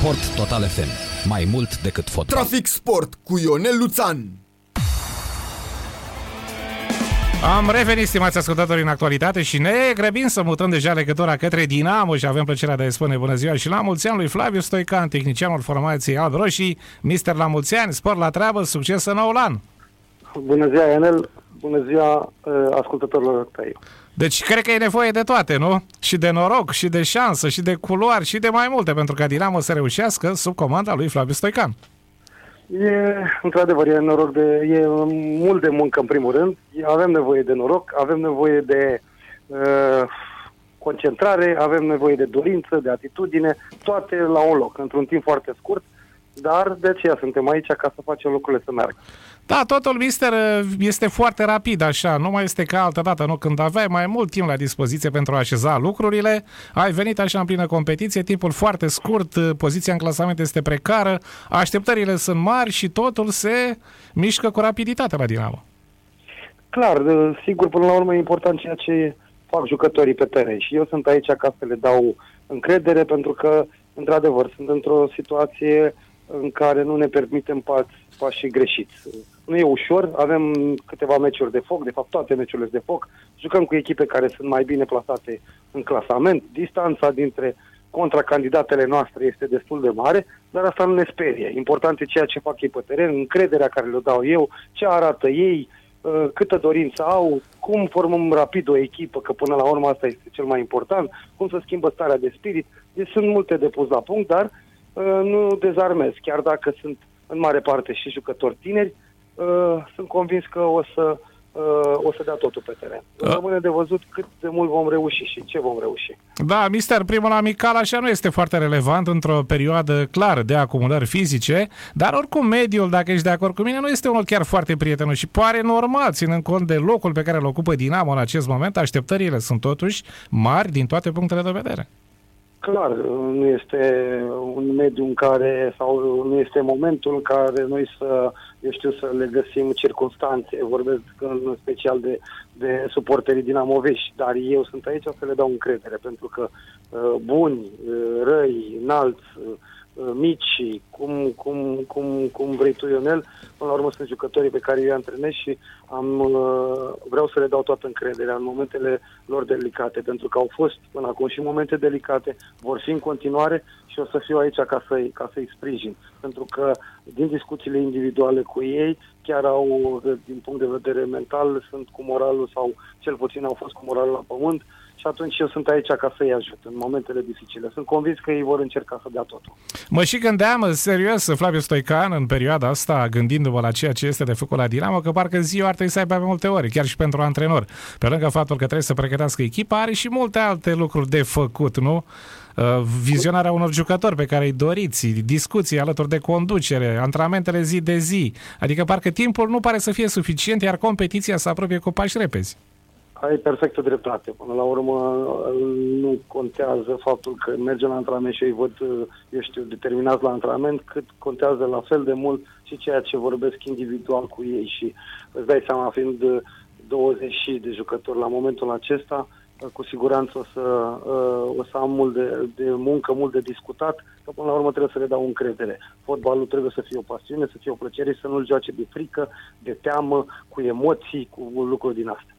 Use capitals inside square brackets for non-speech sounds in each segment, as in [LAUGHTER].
Sport Total FM. Mai mult decât fotbal. Trafic Sport cu Ionel Luțan. Am revenit, stimați ascultători, în actualitate și ne grăbim să mutăm deja legătura către Dinamo și avem plăcerea de a spune bună ziua și la mulți ani lui Flaviu Stoican, tehnicianul formației Alb Roșii, Mister la mulți ani, spor la treabă, succes în noul an! Bună ziua, Ionel! Bună ziua uh, ascultătorilor tăi! Deci cred că e nevoie de toate, nu? Și de noroc, și de șansă, și de culoare, și de mai multe, pentru ca Dinamo să reușească sub comanda lui Flaviu Stoican. E, într-adevăr, e noroc de, e mult de muncă în primul rând. Avem nevoie de noroc, avem nevoie de uh, concentrare, avem nevoie de dorință, de atitudine, toate la un loc, într-un timp foarte scurt, dar de aceea suntem aici ca să facem lucrurile să meargă. Da, totul, mister, este foarte rapid, așa, nu mai este ca altă dată, nu? Când aveai mai mult timp la dispoziție pentru a așeza lucrurile, ai venit așa în plină competiție, timpul foarte scurt, poziția în clasament este precară, așteptările sunt mari și totul se mișcă cu rapiditate la Dinamo. Clar, sigur, până la urmă e important ceea ce fac jucătorii pe teren și eu sunt aici ca să le dau încredere pentru că, într-adevăr, sunt într-o situație în care nu ne permitem pași, pași greșiți nu e ușor, avem câteva meciuri de foc, de fapt toate meciurile de foc, jucăm cu echipe care sunt mai bine plasate în clasament, distanța dintre contracandidatele noastre este destul de mare, dar asta nu ne sperie. Important e ceea ce fac ei pe teren, încrederea care le dau eu, ce arată ei, uh, câtă dorință au, cum formăm rapid o echipă, că până la urmă asta este cel mai important, cum să schimbă starea de spirit. Deci sunt multe de pus la punct, dar uh, nu dezarmez, chiar dacă sunt în mare parte și jucători tineri, uh, sunt convins că o să, uh, o să dea totul pe teren. Uh. Rămâne de văzut cât de mult vom reuși și ce vom reuși. Da, mister, primul amical așa nu este foarte relevant într-o perioadă clară de acumulări fizice, dar oricum mediul, dacă ești de acord cu mine, nu este unul chiar foarte prietenos și pare normal, ținând cont de locul pe care îl ocupă Dinamo în acest moment, așteptările sunt totuși mari din toate punctele de vedere. Clar, nu este un mediu în care, sau nu este momentul în care noi să, eu știu, să le găsim circunstanțe. Vorbesc în special de, de suporterii din Amovești, dar eu sunt aici să le dau încredere, pentru că uh, buni, uh, răi, înalți, uh, Uh, mici, cum, cum, cum, cum vrei tu, Ionel. Până la urmă sunt jucătorii pe care eu antrenez și am, uh, vreau să le dau toată încrederea în momentele lor delicate, pentru că au fost până acum și momente delicate, vor fi în continuare și o să fiu aici ca să-i, ca să-i sprijin. Pentru că din discuțiile individuale cu ei, chiar au, din punct de vedere mental, sunt cu moralul sau cel puțin au fost cu moralul la pământ, și atunci eu sunt aici ca să-i ajut în momentele dificile. Sunt convins că ei vor încerca să dea totul. Mă și gândeam, serios, Flaviu Stoican, în perioada asta, gândindu-vă la ceea ce este de făcut la Dinamo, că parcă ziua ar trebui să aibă mai multe ore, chiar și pentru antrenor. Pe lângă faptul că trebuie să pregătească echipa, are și multe alte lucruri de făcut, nu? Uh, vizionarea unor jucători pe care îi doriți, discuții alături de conducere, antrenamentele zi de zi. Adică parcă timpul nu pare să fie suficient, iar competiția să apropie cu pași repezi. Ai perfectă dreptate. Până la urmă nu contează faptul că mergem la antrenament și îi văd, eu știu, determinați la antrenament, cât contează la fel de mult și ceea ce vorbesc individual cu ei și îți dai seama, fiind 20 de jucători la momentul acesta, cu siguranță o să, o să am mult de, de muncă, mult de discutat, că până la urmă trebuie să le dau încredere. Fotbalul trebuie să fie o pasiune, să fie o plăcere, să nu-l joace de frică, de teamă, cu emoții, cu lucruri din astea.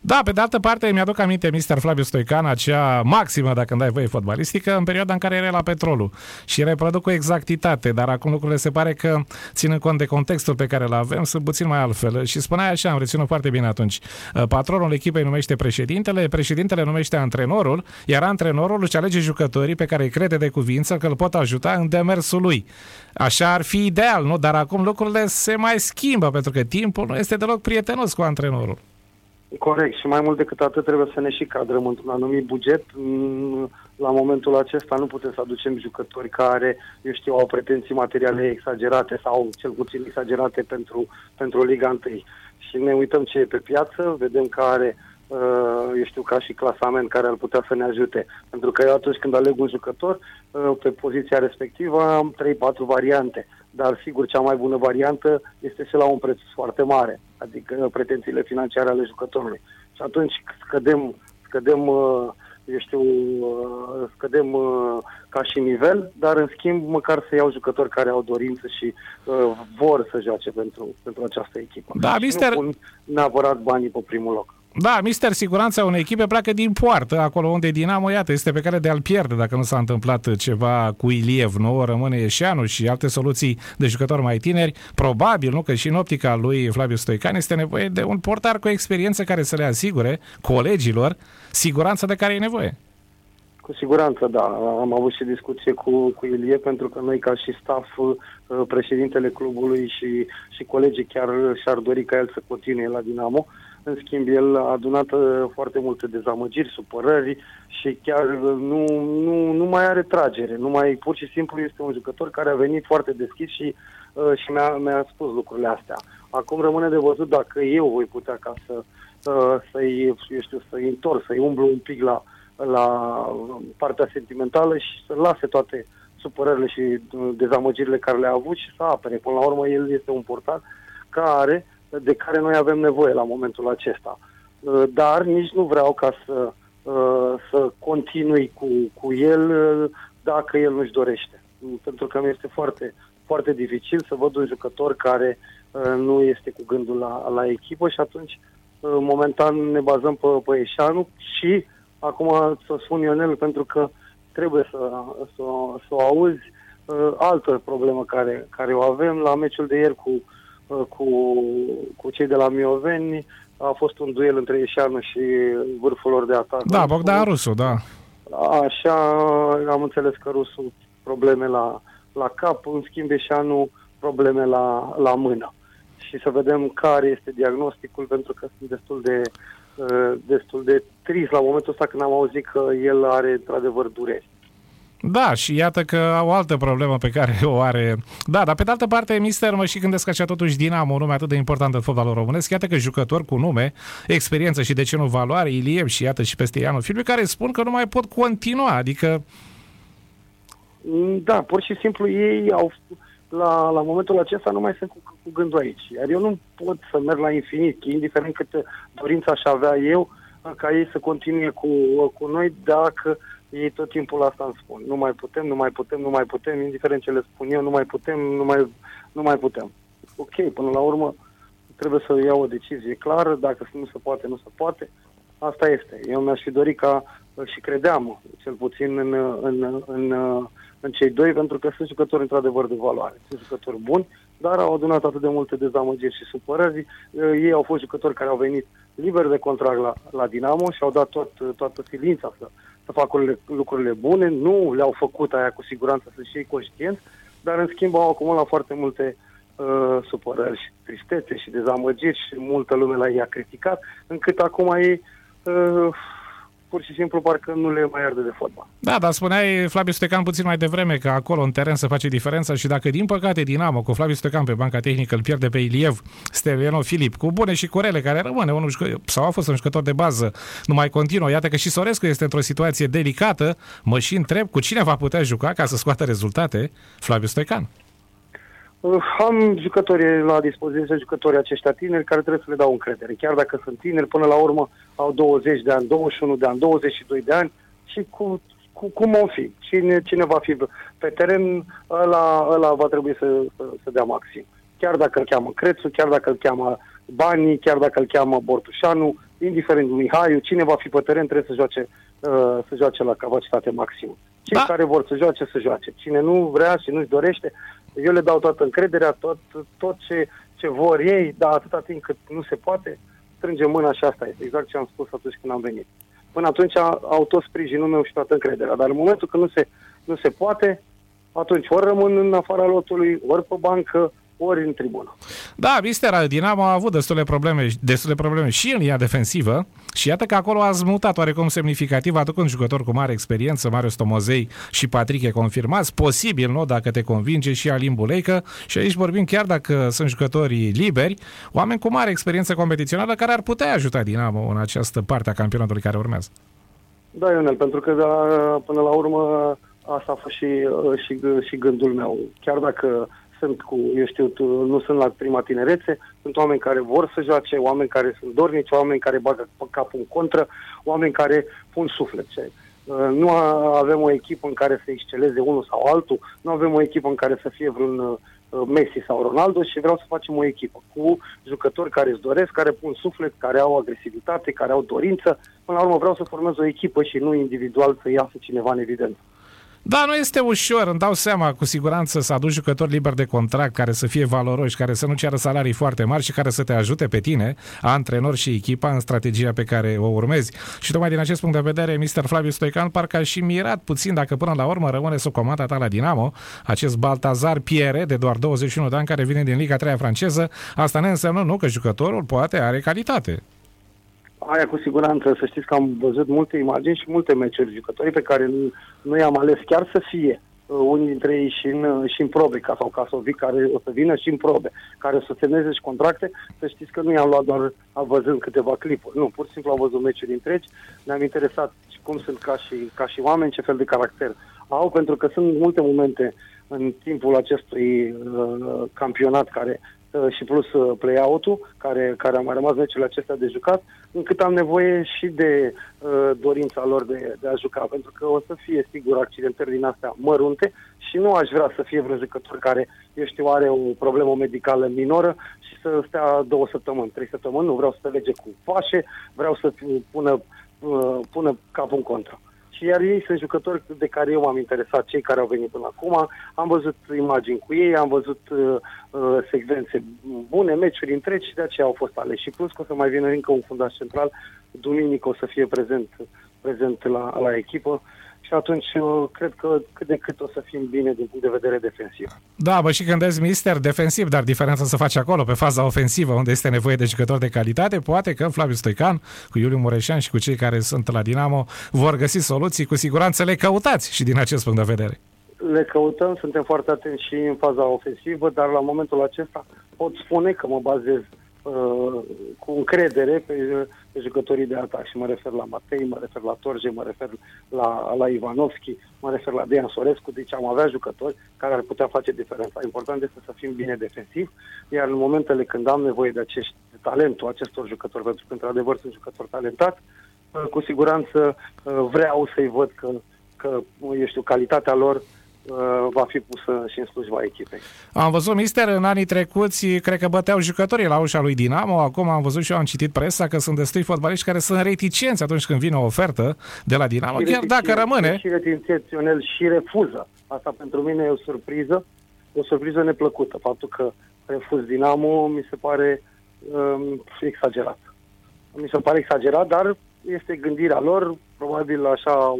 Da, pe de altă parte, mi-aduc aminte Mr. Flaviu Stoican, acea maximă, dacă îmi dai voie fotbalistică, în perioada în care era la petrolul. Și reproduc cu exactitate, dar acum lucrurile se pare că, ținând cont de contextul pe care îl avem, sunt puțin mai altfel. Și spunea așa, am reținut foarte bine atunci, uh, patronul echipei numește președintele, președintele numește antrenorul, iar antrenorul își alege jucătorii pe care îi crede de cuvință că îl pot ajuta în demersul lui. Așa ar fi ideal, nu? Dar acum lucrurile se mai schimbă, pentru că timpul nu este deloc prietenos cu antrenorul. Corect. Și mai mult decât atât trebuie să ne și cadrăm într-un anumit buget. Mm, la momentul acesta nu putem să aducem jucători care, eu știu, au pretenții materiale exagerate sau cel puțin exagerate pentru, pentru Liga 1. Și ne uităm ce e pe piață, vedem care uh, eu știu, ca și clasament care ar putea să ne ajute. Pentru că eu atunci când aleg un jucător, uh, pe poziția respectivă am 3-4 variante dar sigur cea mai bună variantă este și la un preț foarte mare, adică pretențiile financiare ale jucătorului. Și atunci scădem, scădem uh, eu știu, uh, scădem uh, ca și nivel, dar în schimb măcar să iau jucători care au dorință și uh, vor să joace pentru, pentru această echipă. Da, mister... Nu pun neapărat banii pe primul loc. Da, mister, siguranța unei echipe pleacă din poartă, acolo unde Dinamo, iată, este pe care de a-l pierde dacă nu s-a întâmplat ceva cu Iliev, nu? Rămâne Eșeanu și alte soluții de jucători mai tineri. Probabil, nu? Că și în optica lui Flaviu Stoican este nevoie de un portar cu experiență care să le asigure colegilor siguranța de care e nevoie. Cu siguranță, da. Am avut și discuție cu, cu Ilie, pentru că noi, ca și staff, uh, președintele clubului și, și colegii chiar și-ar dori ca el să continue la Dinamo. În schimb, el a adunat uh, foarte multe dezamăgiri, supărări și chiar uh, nu, nu, nu mai are tragere. Nu mai, pur și simplu este un jucător care a venit foarte deschis și, și mi-a, mi-a spus lucrurile astea. Acum rămâne de văzut dacă eu voi putea ca să, să-i, eu știu, să-i întorc, să-i umblu un pic la, la partea sentimentală și să lase toate supărările și dezamăgirile care le-a avut și să apere. Până la urmă, el este un portar care, de care noi avem nevoie la momentul acesta. Dar nici nu vreau ca să, să continui cu, cu el dacă el nu-și dorește. Pentru că mi este foarte, foarte dificil să văd un jucător care nu este cu gândul la, la echipă și atunci momentan ne bazăm pe, pe Eșanu și acum să spun Ionel pentru că trebuie să, să, să o auzi uh, altă problemă care, care o avem la meciul de ieri cu, uh, cu, cu cei de la Mioveni a fost un duel între Eșanu și vârful lor de atac. Da, Bogdan Rusu, da. Așa am înțeles că Rusu probleme la, la cap, în schimb Eșanu probleme la, la mână și să vedem care este diagnosticul, pentru că sunt destul de, uh, destul de trist la momentul ăsta când am auzit că el are într-adevăr dureri. Da, și iată că o altă problemă pe care o are. Da, dar pe de altă parte, Mister, mă și gândesc așa totuși Dinamo, un nume atât de important în fotbalul românesc, iată că jucători cu nume, experiență și de ce nu valoare, Iliev și iată și peste Ianu Filmi, care spun că nu mai pot continua, adică... Da, pur și simplu ei au, la, la momentul acesta nu mai sunt cu, cu gândul aici. Iar eu nu pot să merg la infinit, indiferent cât dorința aș avea eu, ca ei să continue cu, cu noi dacă ei tot timpul asta îmi spun. Nu mai putem, nu mai putem, nu mai putem, indiferent ce le spun eu, nu mai putem, nu mai, nu mai putem. Ok, până la urmă trebuie să iau o decizie clară, dacă nu se poate, nu se poate. Asta este. Eu mi-aș fi dorit ca și credeam, cel puțin în, în, în, în cei doi, pentru că sunt jucători într-adevăr de valoare. Sunt jucători buni, dar au adunat atât de multe dezamăgiri și supărări. Ei au fost jucători care au venit liber de contract la, la Dinamo și au dat tot, toată silința să, să facă lucrurile, lucrurile bune. Nu le-au făcut aia cu siguranță să-și iei conștienți, dar în schimb au acumulat foarte multe uh, supărări și tristețe și dezamăgiri și multă lume la ei a criticat, încât acum ei uh, pur și simplu parcă nu le mai arde de fotbal. Da, dar spuneai Flaviu Stecan puțin mai devreme că acolo în teren se face diferența și dacă din păcate Dinamo cu Flaviu Stecan pe banca tehnică îl pierde pe Iliev, Steliano Filip, cu bune și cu rele, care rămâne unul sau a fost un jucător de bază, nu mai continuă. Iată că și Sorescu este într-o situație delicată. Mă și întreb cu cine va putea juca ca să scoată rezultate Flaviu Stecan. Uh, am jucători la dispoziție, jucătorii aceștia tineri care trebuie să le dau încredere. Chiar dacă sunt tineri, până la urmă au 20 de ani, 21 de ani, 22 de ani și cu, cu, cum o fi. Cine, cine va fi pe teren, ăla, ăla va trebui să, să, să dea maxim. Chiar dacă îl cheamă Crețu, chiar dacă îl cheamă Bani, chiar dacă îl cheamă Bortușanu, indiferent Mihaiu, cine va fi pe teren trebuie să joace, uh, să joace la capacitate maximă. Cei da. care vor să joace, să joace. Cine nu vrea și nu-și dorește, eu le dau toată încrederea, tot, tot ce, ce vor ei, dar atâta timp cât nu se poate, strângem mâna și asta este, exact ce am spus atunci când am venit. Până atunci au tot sprijinul meu și toată încrederea, dar în momentul când nu se, nu se poate, atunci ori rămân în afara lotului, ori pe bancă, ori în tribună. Da, Mister, Dinamo a avut destule probleme, destule probleme și în linia defensivă și iată că acolo a zmutat oarecum semnificativ aducând jucători cu mare experiență, Marius Tomozei și Patrick confirmați, posibil, nu, dacă te convinge și Alin Buleică și aici vorbim chiar dacă sunt jucători liberi, oameni cu mare experiență competițională care ar putea ajuta Dinamo în această parte a campionatului care urmează. Da, Ionel, pentru că da, până la urmă asta a fost și, și, și gândul meu. Chiar dacă sunt cu, eu știu, tu, nu sunt la prima tinerețe, sunt oameni care vor să joace, oameni care sunt dornici, oameni care bagă capul în contră, oameni care pun suflet. Ce? Uh, nu avem o echipă în care să exceleze unul sau altul, nu avem o echipă în care să fie vreun uh, Messi sau Ronaldo și vreau să facem o echipă cu jucători care îți doresc, care pun suflet, care au agresivitate, care au dorință. Până la urmă vreau să formez o echipă și nu individual să iasă cineva în evidență. Da, nu este ușor, îmi dau seama cu siguranță să aduci jucători liberi de contract care să fie valoroși, care să nu ceară salarii foarte mari și care să te ajute pe tine, antrenor și echipa în strategia pe care o urmezi. Și tocmai din acest punct de vedere, Mr. Flavius Stoican parcă a și mirat puțin dacă până la urmă rămâne sub comanda ta la Dinamo, acest Baltazar Pierre de doar 21 de ani care vine din Liga 3 franceză, asta ne înseamnă nu că jucătorul poate are calitate. Aia cu siguranță, să știți că am văzut multe imagini și multe meciuri jucătorii pe care nu, nu i-am ales chiar să fie uh, unii dintre ei și în, uh, și în probe, ca sau ca să, vii, care o să vină și în probe, care să semneze și contracte, să știți că nu i-am luat doar a văzând câteva clipuri. Nu, pur și simplu am văzut meciuri întregi, ne-am interesat și cum sunt ca și, ca și oameni, ce fel de caracter au, pentru că sunt multe momente în timpul acestui uh, campionat care Uh, și plus uh, play-out-ul, care, care a mai rămas meciurile acestea de jucat, încât am nevoie și de uh, dorința lor de, de a juca, pentru că o să fie, sigur, accidentări din astea mărunte și nu aș vrea să fie vreun jucător care, eu știu, are o problemă medicală minoră și să stea două săptămâni, trei săptămâni, nu vreau să te lege cu fașe, vreau să pună, uh, pună capul în contra și iar ei sunt jucători de care eu m-am interesat, cei care au venit până acum. Am văzut imagini cu ei, am văzut uh, uh, secvențe bune, meciuri întregi și de aceea au fost aleși. Și plus că o să mai vină încă un fundaș central, duminică o să fie prezent, prezent la, la echipă și atunci cred că cât de cât o să fim bine din punct de vedere defensiv. Da, bă, și când ești mister defensiv, dar diferența se face acolo, pe faza ofensivă, unde este nevoie de jucători de calitate, poate că Flaviu Stoican, cu Iuliu Mureșan și cu cei care sunt la Dinamo, vor găsi soluții, cu siguranță le căutați și din acest punct de vedere. Le căutăm, suntem foarte atenți și în faza ofensivă, dar la momentul acesta pot spune că mă bazez Uh, cu încredere pe, pe jucătorii de atac și mă refer la Matei, mă refer la Torge, mă refer la, la Ivanovski, mă refer la Dejan Sorescu, deci am avea jucători care ar putea face diferența. Important este să fim bine defensiv, iar în momentele când am nevoie de acești de talentul acestor jucători, pentru că într-adevăr sunt jucători talentați, uh, cu siguranță uh, vreau să-i văd că, că eu știu, calitatea lor Uh, va fi pusă și în slujba echipei. Am văzut, mister, în anii trecuți, cred că băteau jucătorii la ușa lui Dinamo, acum am văzut și eu am citit presa că sunt destui fotbaliști care sunt reticenți atunci când vine o ofertă de la Dinamo, chiar dacă rămâne. Și reticenționel și refuză. Asta pentru mine e o surpriză, o surpriză neplăcută. Faptul că refuz Dinamo mi se pare um, exagerat. Mi se pare exagerat, dar este gândirea lor, probabil așa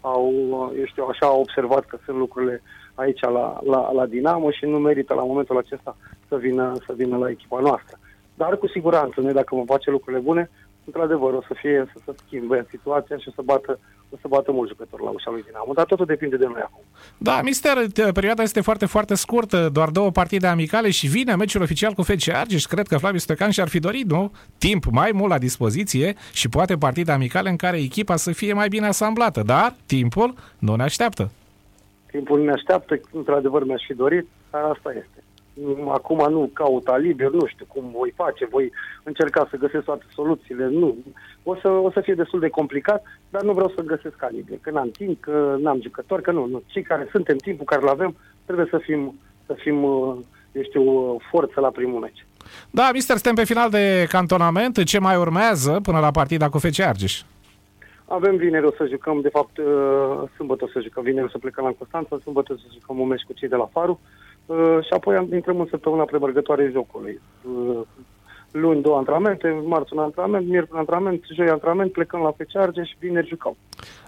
au, eu știu, așa au observat că sunt lucrurile aici la, la, la Dinamo și nu merită la momentul acesta să vină, să vină la echipa noastră. Dar cu siguranță, noi dacă vom face lucrurile bune, într-adevăr o să fie să se schimbe situația și o să bată o să bată mult jucători la ușa lui Dinamo, dar totul depinde de noi acum. Da, mister, perioada este foarte, foarte scurtă, doar două partide amicale și vine meciul oficial cu FC Argeș. Cred că Flaviu Stăcan și-ar fi dorit, nu? Timp mai mult la dispoziție și poate partide amicale în care echipa să fie mai bine asamblată, dar timpul nu ne așteaptă. Timpul ne așteaptă, într-adevăr mi-aș fi dorit, dar asta este acum nu caut alibi, nu știu cum voi face, voi încerca să găsesc toate soluțiile, nu. O să, o să fie destul de complicat, dar nu vreau să găsesc alibi, că n-am timp, că n-am jucători, că nu, nu. Cei care suntem, timpul care îl avem, trebuie să fim, să fim eu știu, forță la primul meci. Da, mister, suntem pe final de cantonament. Ce mai urmează până la partida cu FC Argeș? Avem vineri o să jucăm, de fapt, uh, sâmbătă o să jucăm, vineri o să plecăm la Constanța, sâmbătă o să jucăm un meci cu cei de la Faru. Uh, și apoi intrăm în săptămâna premergătoare jocului. Uh, luni două antrenamente, marți un antrenament, miercuri un antrenament, joi antrenament, plecăm la Fecearge și vineri jucăm.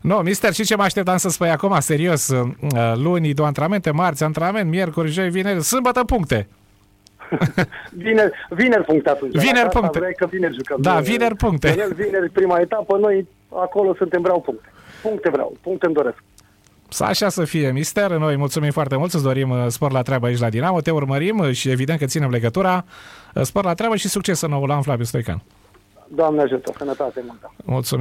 Nu, no, mister, și ce mă așteptam să spui acum, serios, uh, luni două antrenamente, marți antrenament, miercuri, joi, vineri, sâmbătă puncte. [LAUGHS] vineri, vineri puncte atunci. Vineri puncte. Vrei că vineri jucăm. Da, vineri puncte. Vineri, vineri prima etapă, noi acolo suntem, vreau puncte. Puncte vreau, puncte îmi doresc. Să așa să fie, mister. Noi mulțumim foarte mult, să dorim uh, spor la treabă aici la Dinamo, te urmărim uh, și evident că ținem legătura. Uh, spor la treabă și succes în noul an, Flaviu Stoican. Doamne ajută, sănătate multă. Mulțumim.